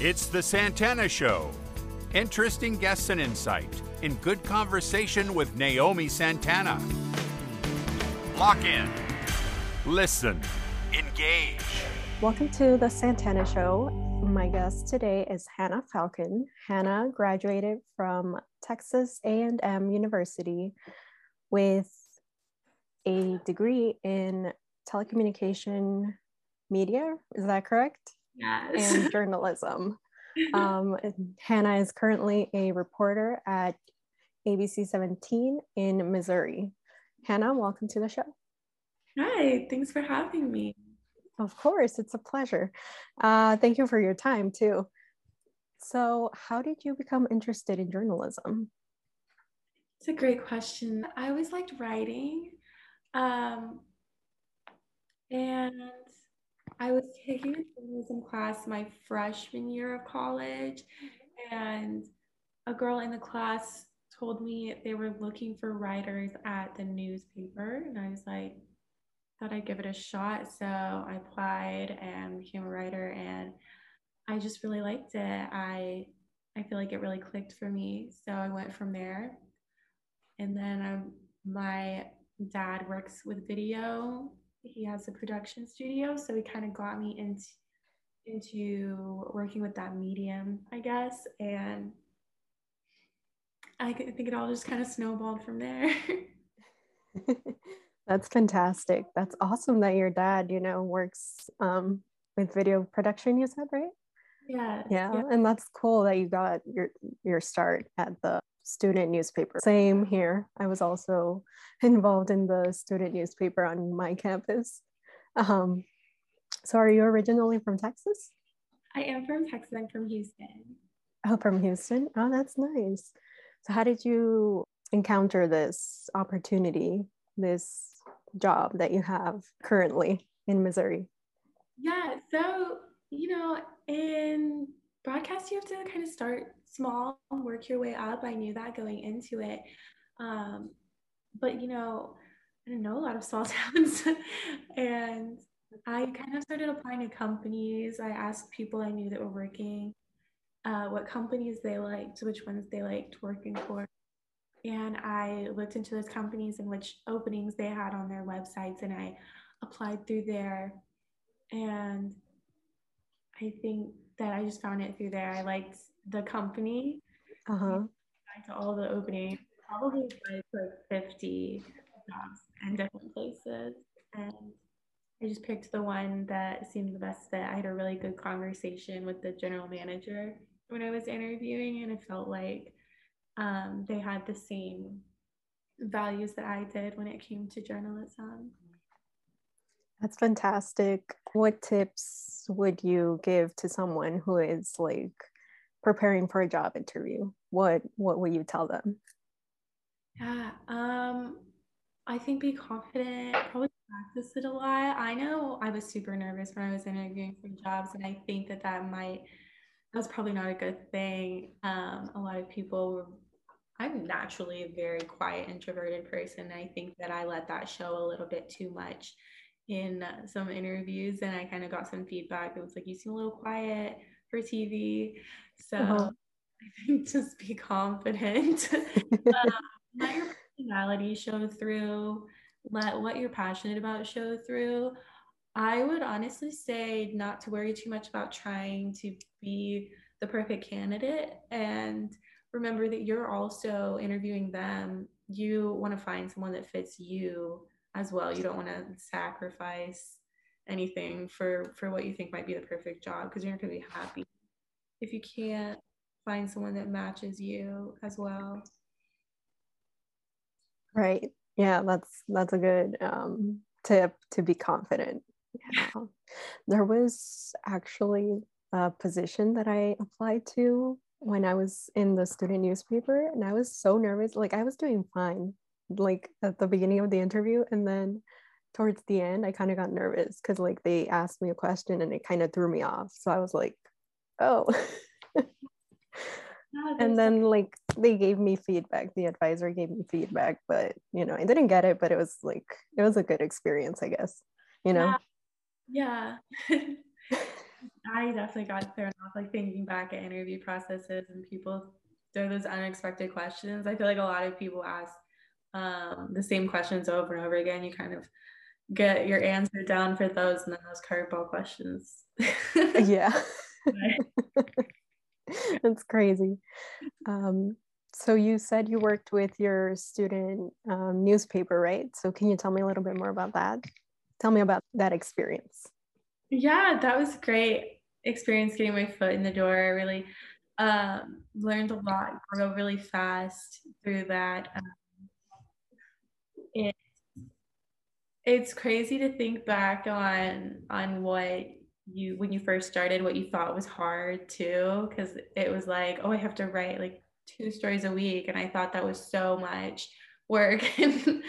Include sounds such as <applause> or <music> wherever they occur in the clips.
It's The Santana Show. Interesting guests and insight in good conversation with Naomi Santana. Lock in, listen, engage. Welcome to The Santana Show. My guest today is Hannah Falcon. Hannah graduated from Texas A&M University with a degree in telecommunication media. Is that correct? Yes. And journalism. <laughs> Um, Hannah is currently a reporter at ABC 17 in Missouri. Hannah, welcome to the show. Hi, thanks for having me. Of course, it's a pleasure. Uh, thank you for your time too. So, how did you become interested in journalism? It's a great question. I always liked writing. Um, and I was taking a journalism class my freshman year of college, and a girl in the class told me they were looking for writers at the newspaper. And I was like, thought I'd give it a shot. So I applied and became a writer, and I just really liked it. I I feel like it really clicked for me. So I went from there. And then I, my dad works with video he has a production studio, so he kind of got me into into working with that medium, I guess, and I think it all just kind of snowballed from there. <laughs> That's fantastic. That's awesome that your dad, you know, works um, with video production. You said right? Yeah. Yeah, and that's cool that you got your your start at the student newspaper. Same here. I was also <laughs> involved in the student newspaper on my campus. Um, so, are you originally from Texas? I am from Texas. I'm from Houston. Oh, from Houston. Oh, that's nice. So, how did you encounter this opportunity, this job that you have currently in Missouri? Yeah. So, you know, in broadcast, you have to kind of start small, work your way up. I knew that going into it. Um, but, you know, I didn't know a lot of small <laughs> towns. and I kind of started applying to companies. I asked people I knew that were working uh, what companies they liked, which ones they liked working for. And I looked into those companies and which openings they had on their websites, and I applied through there. And I think that I just found it through there. I liked the company. Uh-huh. To all the openings, probably like, like 50 jobs in different places. And I just picked the one that seemed the best fit. I had a really good conversation with the general manager when I was interviewing, and it felt like um, they had the same values that I did when it came to journalism. That's fantastic. What tips would you give to someone who is like preparing for a job interview? What what would you tell them? Yeah, um, I think be confident, probably practice it a lot. I know I was super nervous when I was interviewing for jobs, and I think that that might that was probably not a good thing. Um, a lot of people were I'm naturally a very quiet, introverted person. I think that I let that show a little bit too much in some interviews and I kind of got some feedback. It was like, you seem a little quiet for TV. So uh-huh. <laughs> I think just be confident. <laughs> um, let your personality show through. Let what you're passionate about show through. I would honestly say not to worry too much about trying to be the perfect candidate and remember that you're also interviewing them. You want to find someone that fits you as well. You don't want to sacrifice anything for for what you think might be the perfect job because you're not going to be happy if you can't find someone that matches you as well. Right. Yeah, that's that's a good um, tip to be confident. Yeah. There was actually a position that I applied to when I was in the student newspaper, and I was so nervous. Like I was doing fine, like at the beginning of the interview and then towards the end i kind of got nervous because like they asked me a question and it kind of threw me off so i was like oh, <laughs> oh and then like they gave me feedback the advisor gave me feedback but you know i didn't get it but it was like it was a good experience i guess you know yeah, yeah. <laughs> I definitely got thrown off, like thinking back at interview processes and people throw those unexpected questions. I feel like a lot of people ask um, the same questions over and over again. You kind of get your answer down for those and then those curveball questions. <laughs> yeah. That's crazy. Um, so you said you worked with your student um, newspaper, right? So can you tell me a little bit more about that? Tell me about that experience. Yeah, that was great experience getting my foot in the door. I really um, learned a lot, grew really fast through that. Um, it, it's crazy to think back on on what you when you first started what you thought was hard too because it was like oh i have to write like two stories a week and i thought that was so much work. And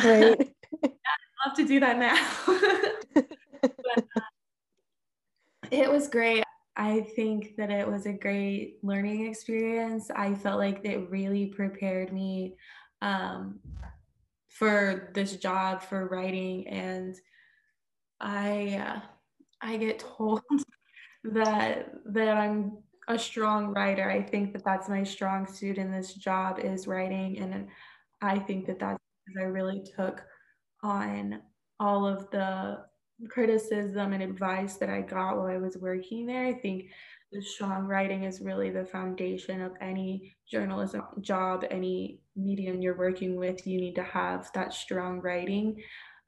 <laughs> right. <laughs> i'd love to do that now. <laughs> But, uh, it was great. I think that it was a great learning experience. I felt like it really prepared me um, for this job for writing and i uh, i get <laughs> told that that i'm a strong writer. I think that that's my strong suit in this job is writing and i think that that's because i really took on all of the criticism and advice that i got while i was working there. I think the strong writing is really the foundation of any journalism job, any medium you're working with. You need to have that strong writing.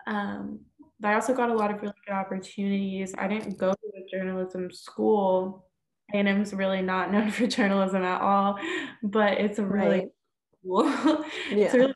Um, but I also got a lot of really good opportunities. I didn't go to a journalism school. A&M's really not known <laughs> for journalism at all, but it's a really right. cool. <laughs> yeah. it's really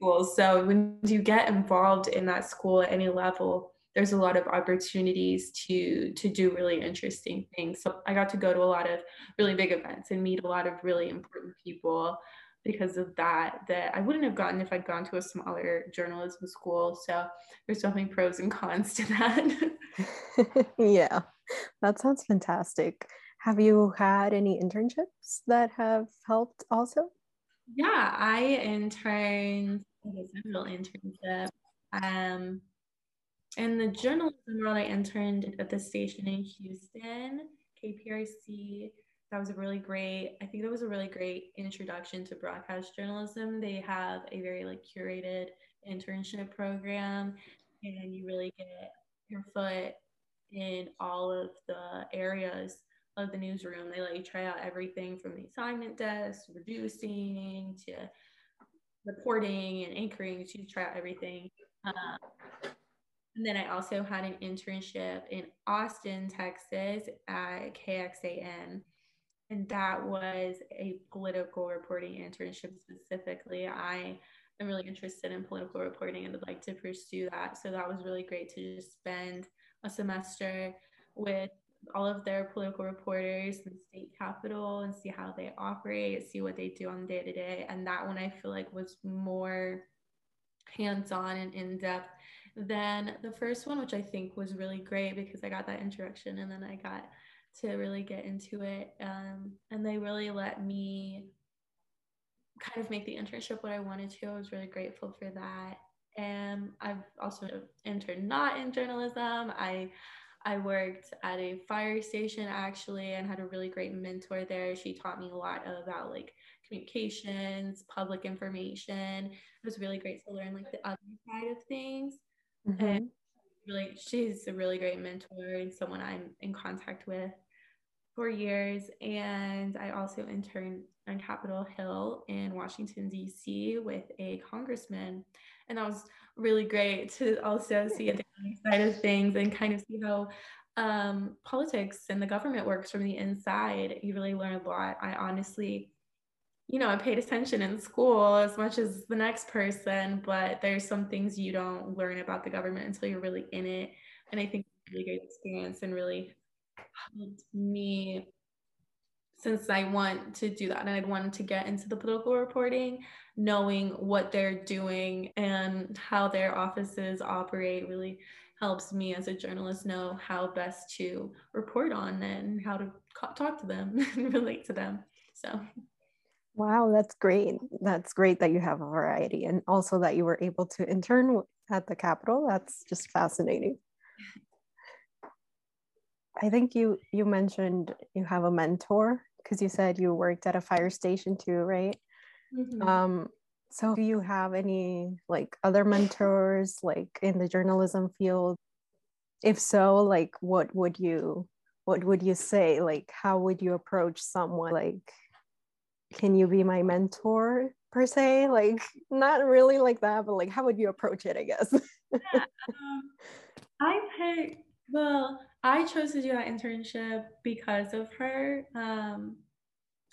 cool. So when you get involved in that school at any level, there's a lot of opportunities to to do really interesting things. So I got to go to a lot of really big events and meet a lot of really important people because of that that I wouldn't have gotten if I'd gone to a smaller journalism school. So there's definitely pros and cons to that. <laughs> yeah, that sounds fantastic. Have you had any internships that have helped also? Yeah, I interned, I guess a internship. Um, in the journalism world, I interned at the station in Houston, KPRC. That was a really great, I think that was a really great introduction to broadcast journalism. They have a very like curated internship program and you really get your foot in all of the areas of the newsroom. They let you try out everything from the assignment desk, producing to reporting and anchoring. So you try out everything. Um, and then I also had an internship in Austin, Texas at KXAN. And that was a political reporting internship specifically. I am really interested in political reporting and would like to pursue that. So that was really great to just spend a semester with all of their political reporters in state capital and see how they operate, see what they do on day to day. And that one I feel like was more hands on and in depth than the first one, which I think was really great because I got that introduction and then I got to really get into it. Um, and they really let me kind of make the internship what I wanted to. I was really grateful for that. And I've also interned not in journalism. I I worked at a fire station actually and had a really great mentor there. She taught me a lot about like communications, public information. It was really great to learn like the other side of things. Mm-hmm. And really, she's a really great mentor and someone I'm in contact with for years. And I also interned on Capitol Hill in Washington, D.C. with a congressman. And that was really great to also see a different side of things and kind of see how um, politics and the government works from the inside. You really learn a lot. I honestly you know, I paid attention in school as much as the next person, but there's some things you don't learn about the government until you're really in it. And I think it's a really great experience and really helped me since I want to do that and I'd wanted to get into the political reporting, knowing what they're doing and how their offices operate really helps me as a journalist know how best to report on and how to talk to them <laughs> and relate to them. So Wow, that's great. That's great that you have a variety and also that you were able to intern at the Capitol. That's just fascinating. I think you you mentioned you have a mentor because you said you worked at a fire station too, right? Mm-hmm. Um, so do you have any like other mentors like in the journalism field? If so, like what would you what would you say? Like how would you approach someone like can you be my mentor per se? Like not really like that, but like how would you approach it, I guess? <laughs> yeah, um, I picked well, I chose to do that internship because of her. Um,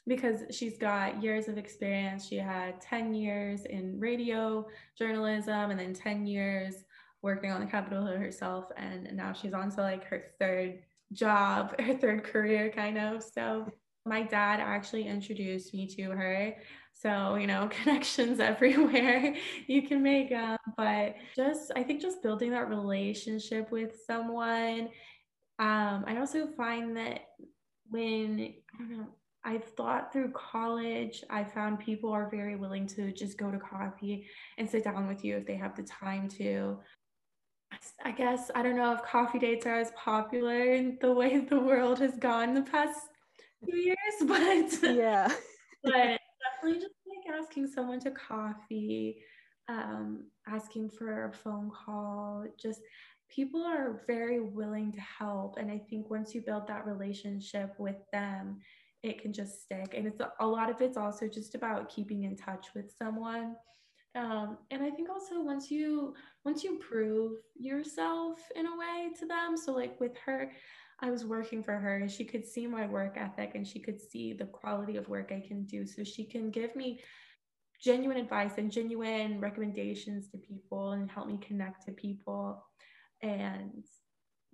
because she's got years of experience. She had 10 years in radio journalism and then 10 years working on the Capitol Hill herself. And now she's on to like her third job, <laughs> her third career, kind of. So my dad actually introduced me to her. So, you know, <laughs> connections everywhere you can make. But just, I think just building that relationship with someone. Um, I also find that when, I don't know, I've thought through college, I found people are very willing to just go to coffee and sit down with you if they have the time to. I guess I don't know if coffee dates are as popular in the way the world has gone the past few years, <laughs> but yeah, <laughs> but definitely just like asking someone to coffee, um, asking for a phone call, just people are very willing to help, and I think once you build that relationship with them, it can just stick. And it's a lot of it's also just about keeping in touch with someone. Um, and I think also once you once you prove yourself in a way to them, so like with her, I was working for her and she could see my work ethic and she could see the quality of work I can do. So she can give me genuine advice and genuine recommendations to people and help me connect to people. And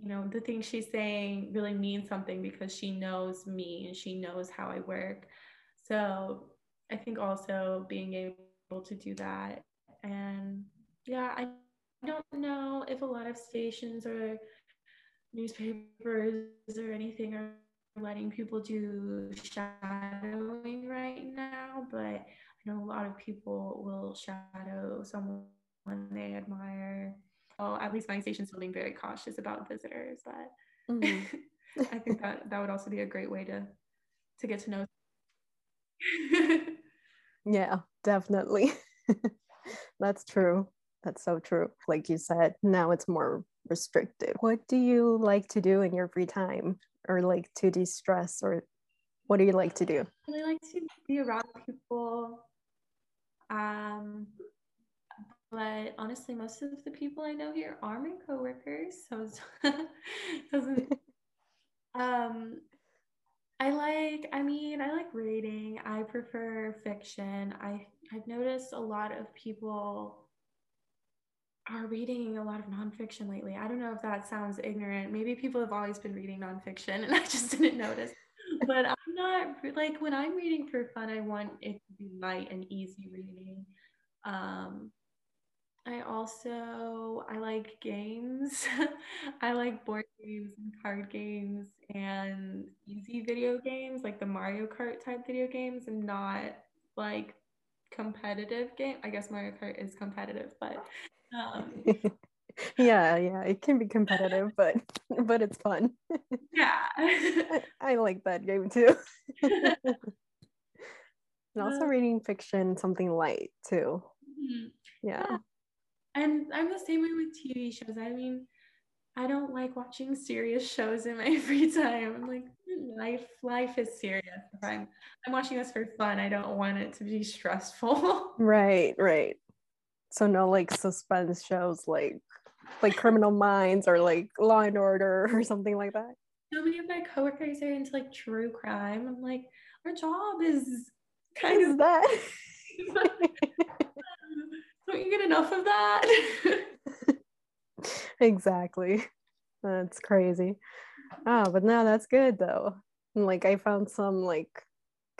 you know, the things she's saying really means something because she knows me and she knows how I work. So I think also being able to do that. And yeah, I don't know if a lot of stations or newspapers or anything are letting people do shadowing right now, but I know a lot of people will shadow someone they admire well, at least my station's being very cautious about visitors, but mm-hmm. <laughs> I think that that would also be a great way to to get to know. <laughs> yeah, definitely. <laughs> That's true. That's so true. Like you said, now it's more restricted. What do you like to do in your free time or like to de stress or what do you like to do? I really like to be around people. Um, but honestly, most of the people I know here are my coworkers, so <laughs> doesn't. <laughs> um, I like. I mean, I like reading. I prefer fiction. I I've noticed a lot of people are reading a lot of nonfiction lately. I don't know if that sounds ignorant. Maybe people have always been reading nonfiction, <laughs> and I just didn't notice. but I'm not like when I'm reading for fun. I want it to be light and easy reading. Um, I also I like games. <laughs> I like board games and card games and easy video games like the Mario Kart type video games and not like competitive game. I guess Mario Kart is competitive, but um <laughs> yeah, yeah, it can be competitive, but <laughs> but it's fun. <laughs> Yeah. I, I like that game too. and also reading fiction, something light too. Mm-hmm. yeah. yeah and I'm the same way with TV shows. I mean, I don't like watching serious shows in my free time. I'm like, life, life is serious. If I'm, I'm watching this for fun. I don't want it to be stressful. Right, right. So no like suspense shows like like Criminal Minds or like Law and Order <laughs> or something like that. So many of my coworkers are into like true crime. I'm like, our job is kind of that. <laughs> Don't you get enough of that? <laughs> exactly. That's crazy. Oh, but no, that's good though. And like I found some like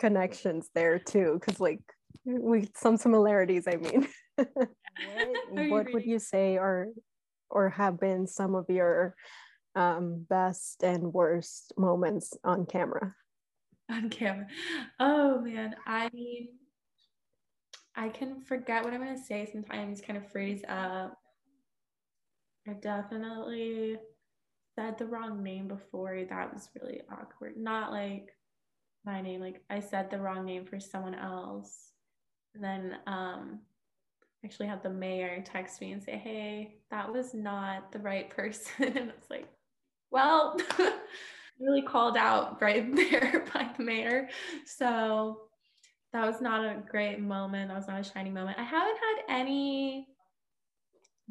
connections there too, because like we some similarities, I mean. What, what would you say are or have been some of your um, best and worst moments on camera? On camera. Oh man. I I can forget what I'm going to say sometimes, kind of phrase up. I've definitely said the wrong name before. That was really awkward. Not like my name, like I said the wrong name for someone else. And then um actually had the mayor text me and say, Hey, that was not the right person. <laughs> and it's like, well, <laughs> really called out right <laughs> there by the mayor. So that was not a great moment. That was not a shining moment. I haven't had any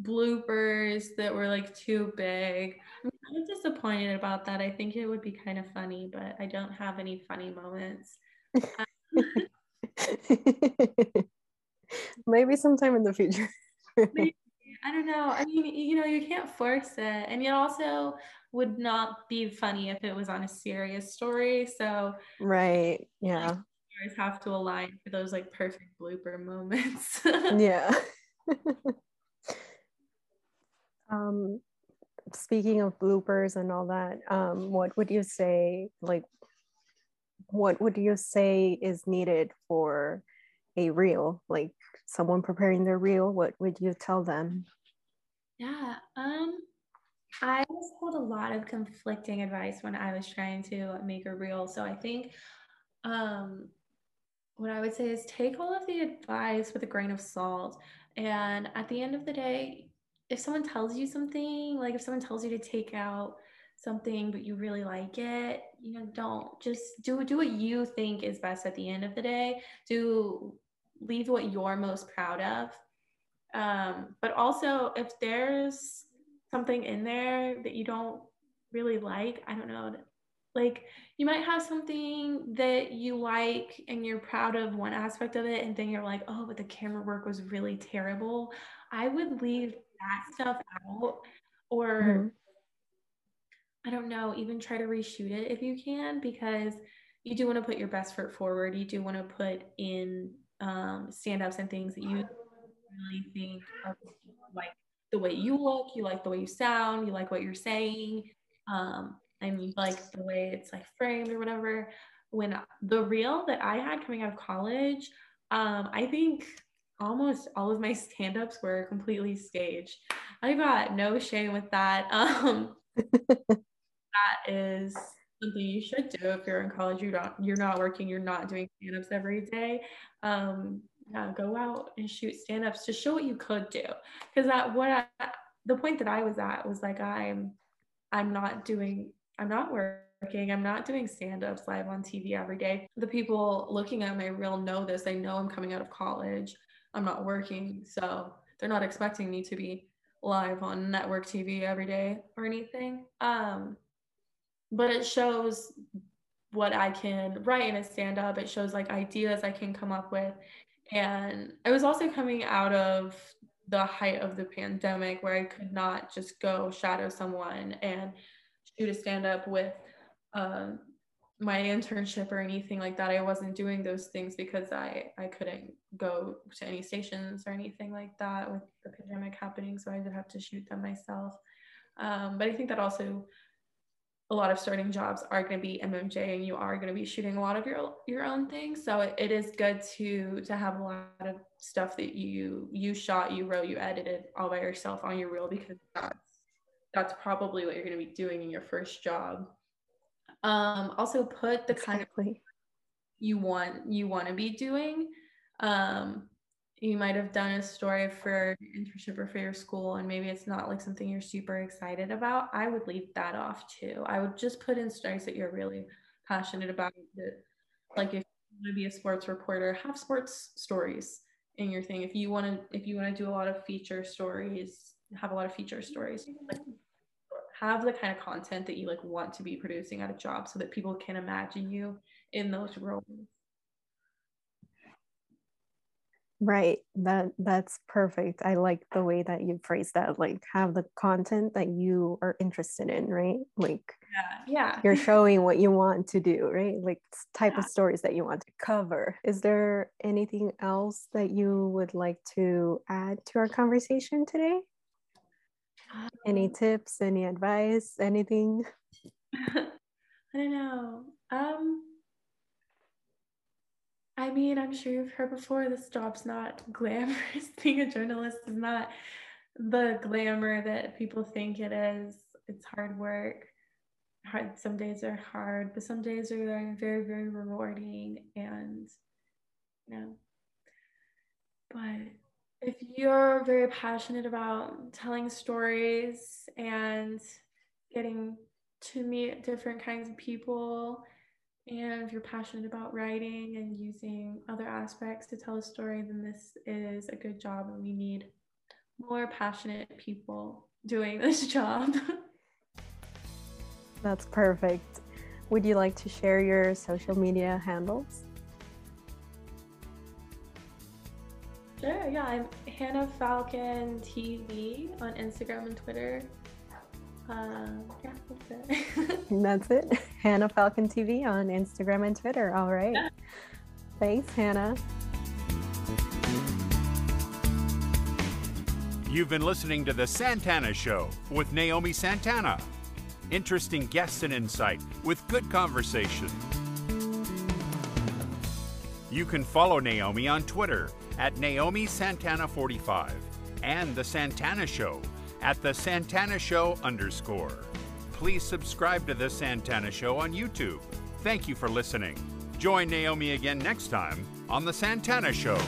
bloopers that were like too big. I'm kind of disappointed about that. I think it would be kind of funny, but I don't have any funny moments. Maybe sometime in the future. Maybe, <laughs> I don't know. I mean, you know, you can't force it. And it also would not be funny if it was on a serious story. So, right. Yeah. Like, have to align for those like perfect blooper moments. <laughs> yeah. <laughs> um, speaking of bloopers and all that, um, what would you say, like, what would you say is needed for a reel? Like someone preparing their reel, what would you tell them? Yeah, um, I was told a lot of conflicting advice when I was trying to make a reel. So I think um, what I would say is take all of the advice with a grain of salt. And at the end of the day, if someone tells you something, like if someone tells you to take out something but you really like it, you know, don't just do do what you think is best at the end of the day. Do leave what you're most proud of. Um, but also if there's something in there that you don't really like, I don't know, like you might have something that you like and you're proud of one aspect of it and then you're like oh but the camera work was really terrible i would leave that stuff out or mm-hmm. I don't know, even try to reshoot it if you can because you do want to put your best foot forward. You do want to put in um, stand ups and things that you really think like the way you look, you like the way you sound, you like what you're saying, um, and you like the way it's like framed or whatever. When the reel that I had coming out of college, um, I think almost all of my <laughs> stand-ups were completely staged. I got no shame with that. <laughs> Um, <laughs> that is something you should do if you're in college. You're not you're not working. You're not doing stand-ups every day. Um, yeah, go out and shoot stand-ups to show what you could do. Because that what I, the point that I was at was like I'm I'm not doing I'm not working. I'm not doing stand-ups live on TV every day. The people looking at my reel know this. They know I'm coming out of college. I'm not working. So they're not expecting me to be live on network TV every day or anything. Um, but it shows what I can write in a stand up. It shows like ideas I can come up with. And it was also coming out of the height of the pandemic where I could not just go shadow someone and shoot a stand up with um, my internship or anything like that i wasn't doing those things because i i couldn't go to any stations or anything like that with the pandemic happening so i did have to shoot them myself um, but i think that also a lot of starting jobs are going to be mmj and you are going to be shooting a lot of your your own things so it, it is good to to have a lot of stuff that you you shot you wrote you edited all by yourself on your reel because that's that's probably what you're going to be doing in your first job. Um, also put the kind of you want you want to be doing. Um, you might have done a story for internship or for your school, and maybe it's not like something you're super excited about. I would leave that off too. I would just put in stories that you're really passionate about. That, like if you want to be a sports reporter, have sports stories in your thing. If you want to, if you want to do a lot of feature stories, have a lot of feature stories. Like have the kind of content that you like want to be producing at a job so that people can imagine you in those roles right that that's perfect i like the way that you phrase that like have the content that you are interested in right like yeah yeah you're <laughs> showing what you want to do right like type yeah. of stories that you want to cover is there anything else that you would like to add to our conversation today any um, tips, any advice, anything? <laughs> I don't know. Um I mean, I'm sure you've heard before this job's not glamorous. <laughs> Being a journalist is not the glamour that people think it is. it's hard work. Hard some days are hard, but some days are very, very rewarding and you know. But if you're very passionate about telling stories and getting to meet different kinds of people and if you're passionate about writing and using other aspects to tell a story, then this is a good job. And we need more passionate people doing <laughs> this job. That's perfect. Would you like to share your social media handles? Sure, yeah. I'm Hannah Falcon TV on Instagram and Twitter. Um, yeah, that's it. <laughs> that's it. Hannah Falcon TV on Instagram and Twitter. All right. Yeah. Thanks, Hannah. You've been listening to The Santana Show with Naomi Santana. Interesting guests and insight with good conversation. You can follow Naomi on Twitter at Naomi Santana45 and The Santana Show at The Santana Show underscore. Please subscribe to The Santana Show on YouTube. Thank you for listening. Join Naomi again next time on The Santana Show.